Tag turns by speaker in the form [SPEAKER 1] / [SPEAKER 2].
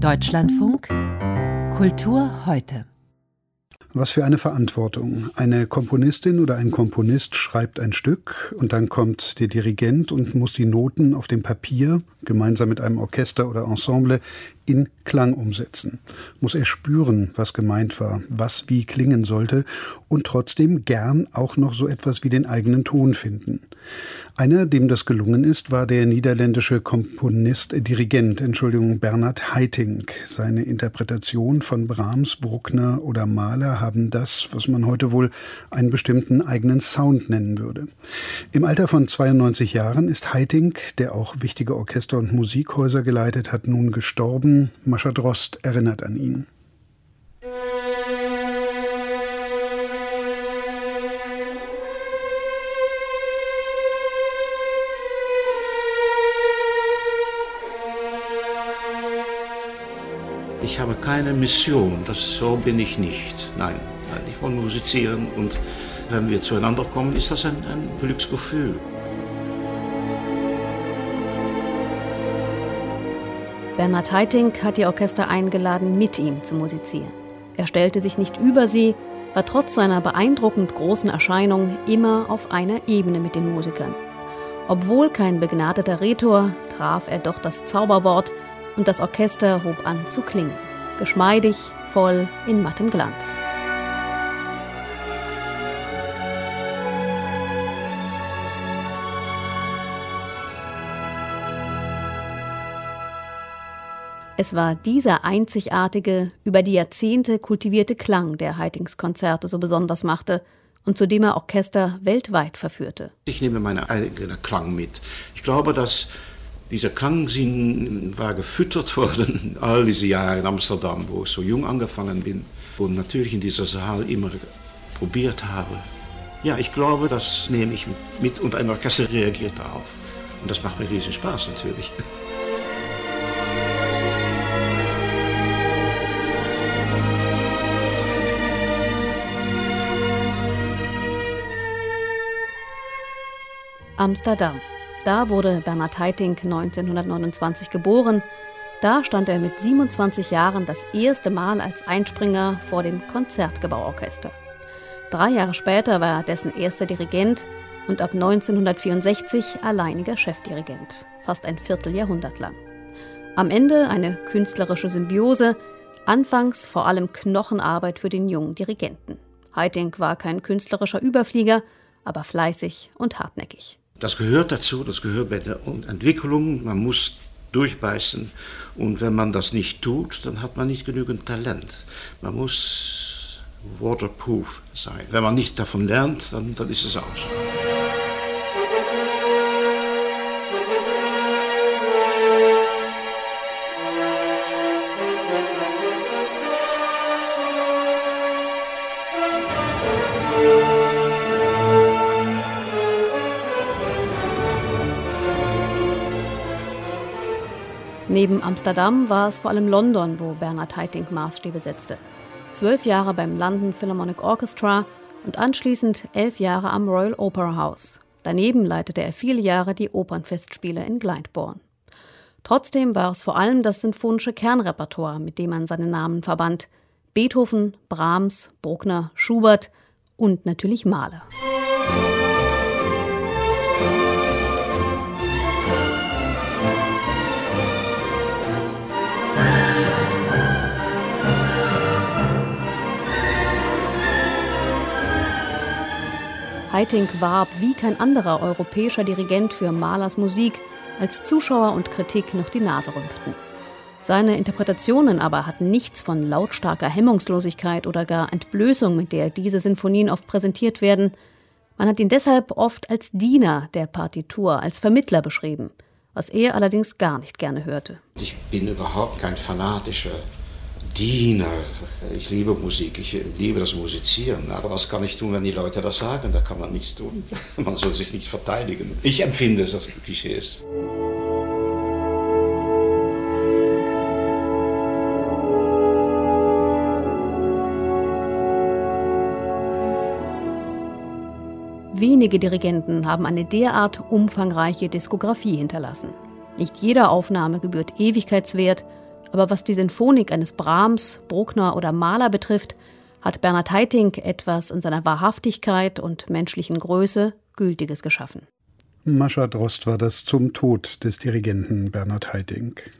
[SPEAKER 1] Deutschlandfunk Kultur heute.
[SPEAKER 2] Was für eine Verantwortung. Eine Komponistin oder ein Komponist schreibt ein Stück und dann kommt der Dirigent und muss die Noten auf dem Papier gemeinsam mit einem Orchester oder Ensemble in Klang umsetzen. Muss er spüren, was gemeint war, was wie klingen sollte und trotzdem gern auch noch so etwas wie den eigenen Ton finden. Einer, dem das gelungen ist, war der niederländische Komponist, Dirigent, Entschuldigung, Bernhard Haitink. Seine Interpretation von Brahms, Bruckner oder Mahler haben das, was man heute wohl einen bestimmten eigenen Sound nennen würde. Im Alter von 92 Jahren ist Haitink, der auch wichtige Orchester und Musikhäuser geleitet hat, nun gestorben. Mascha Drost erinnert an ihn.
[SPEAKER 3] Ich habe keine Mission, das, so bin ich nicht. Nein, ich will musizieren und wenn wir zueinander kommen, ist das ein, ein Glücksgefühl.
[SPEAKER 4] Bernhard Haitink hat die Orchester eingeladen, mit ihm zu musizieren. Er stellte sich nicht über sie, war trotz seiner beeindruckend großen Erscheinung immer auf einer Ebene mit den Musikern. Obwohl kein begnadeter Rhetor, traf er doch das Zauberwort, und das Orchester hob an zu klingen, geschmeidig, voll in mattem Glanz. Es war dieser einzigartige, über die Jahrzehnte kultivierte Klang, der Heitings Konzerte so besonders machte und zu dem er Orchester weltweit verführte.
[SPEAKER 3] Ich nehme meinen eigenen Klang mit. Ich glaube, dass dieser Klangsinn war gefüttert worden all diese Jahre in Amsterdam, wo ich so jung angefangen bin und natürlich in dieser Saal immer probiert habe. Ja, ich glaube, das nehme ich mit und ein Orchester reagiert darauf. Und das macht mir riesen Spaß natürlich.
[SPEAKER 4] Amsterdam. Da wurde Bernhard Haitink 1929 geboren. Da stand er mit 27 Jahren das erste Mal als Einspringer vor dem Konzertgebauorchester. Drei Jahre später war er dessen erster Dirigent und ab 1964 alleiniger Chefdirigent, fast ein Vierteljahrhundert lang. Am Ende eine künstlerische Symbiose, anfangs vor allem Knochenarbeit für den jungen Dirigenten. Haitink war kein künstlerischer Überflieger, aber fleißig und hartnäckig.
[SPEAKER 3] Das gehört dazu, das gehört bei der Entwicklung. Man muss durchbeißen. Und wenn man das nicht tut, dann hat man nicht genügend Talent. Man muss waterproof sein. Wenn man nicht davon lernt, dann, dann ist es aus.
[SPEAKER 4] Neben Amsterdam war es vor allem London, wo Bernhard Haitink Maßstäbe setzte. Zwölf Jahre beim London Philharmonic Orchestra und anschließend elf Jahre am Royal Opera House. Daneben leitete er viele Jahre die Opernfestspiele in Glyndebourne. Trotzdem war es vor allem das sinfonische Kernrepertoire, mit dem man seinen Namen verband. Beethoven, Brahms, Bruckner, Schubert und natürlich Mahler. Haitink warb wie kein anderer europäischer Dirigent für Mahlers Musik, als Zuschauer und Kritik noch die Nase rümpften. Seine Interpretationen aber hatten nichts von lautstarker Hemmungslosigkeit oder gar Entblößung, mit der diese Sinfonien oft präsentiert werden. Man hat ihn deshalb oft als Diener der Partitur, als Vermittler beschrieben, was er allerdings gar nicht gerne hörte.
[SPEAKER 3] Ich bin überhaupt kein fanatischer Diener. Ich liebe Musik, ich liebe das Musizieren. Aber was kann ich tun, wenn die Leute das sagen? Da kann man nichts tun. Man soll sich nicht verteidigen. Ich empfinde es, dass es Klischee ist.
[SPEAKER 4] Wenige Dirigenten haben eine derart umfangreiche Diskografie hinterlassen. Nicht jeder Aufnahme gebührt Ewigkeitswert Aber was die Sinfonik eines Brahms, Bruckner oder Mahler betrifft, hat Bernhard Haitink etwas in seiner Wahrhaftigkeit und menschlichen Größe Gültiges geschaffen.
[SPEAKER 2] Mascha Drost war das zum Tod des Dirigenten Bernhard Haitink.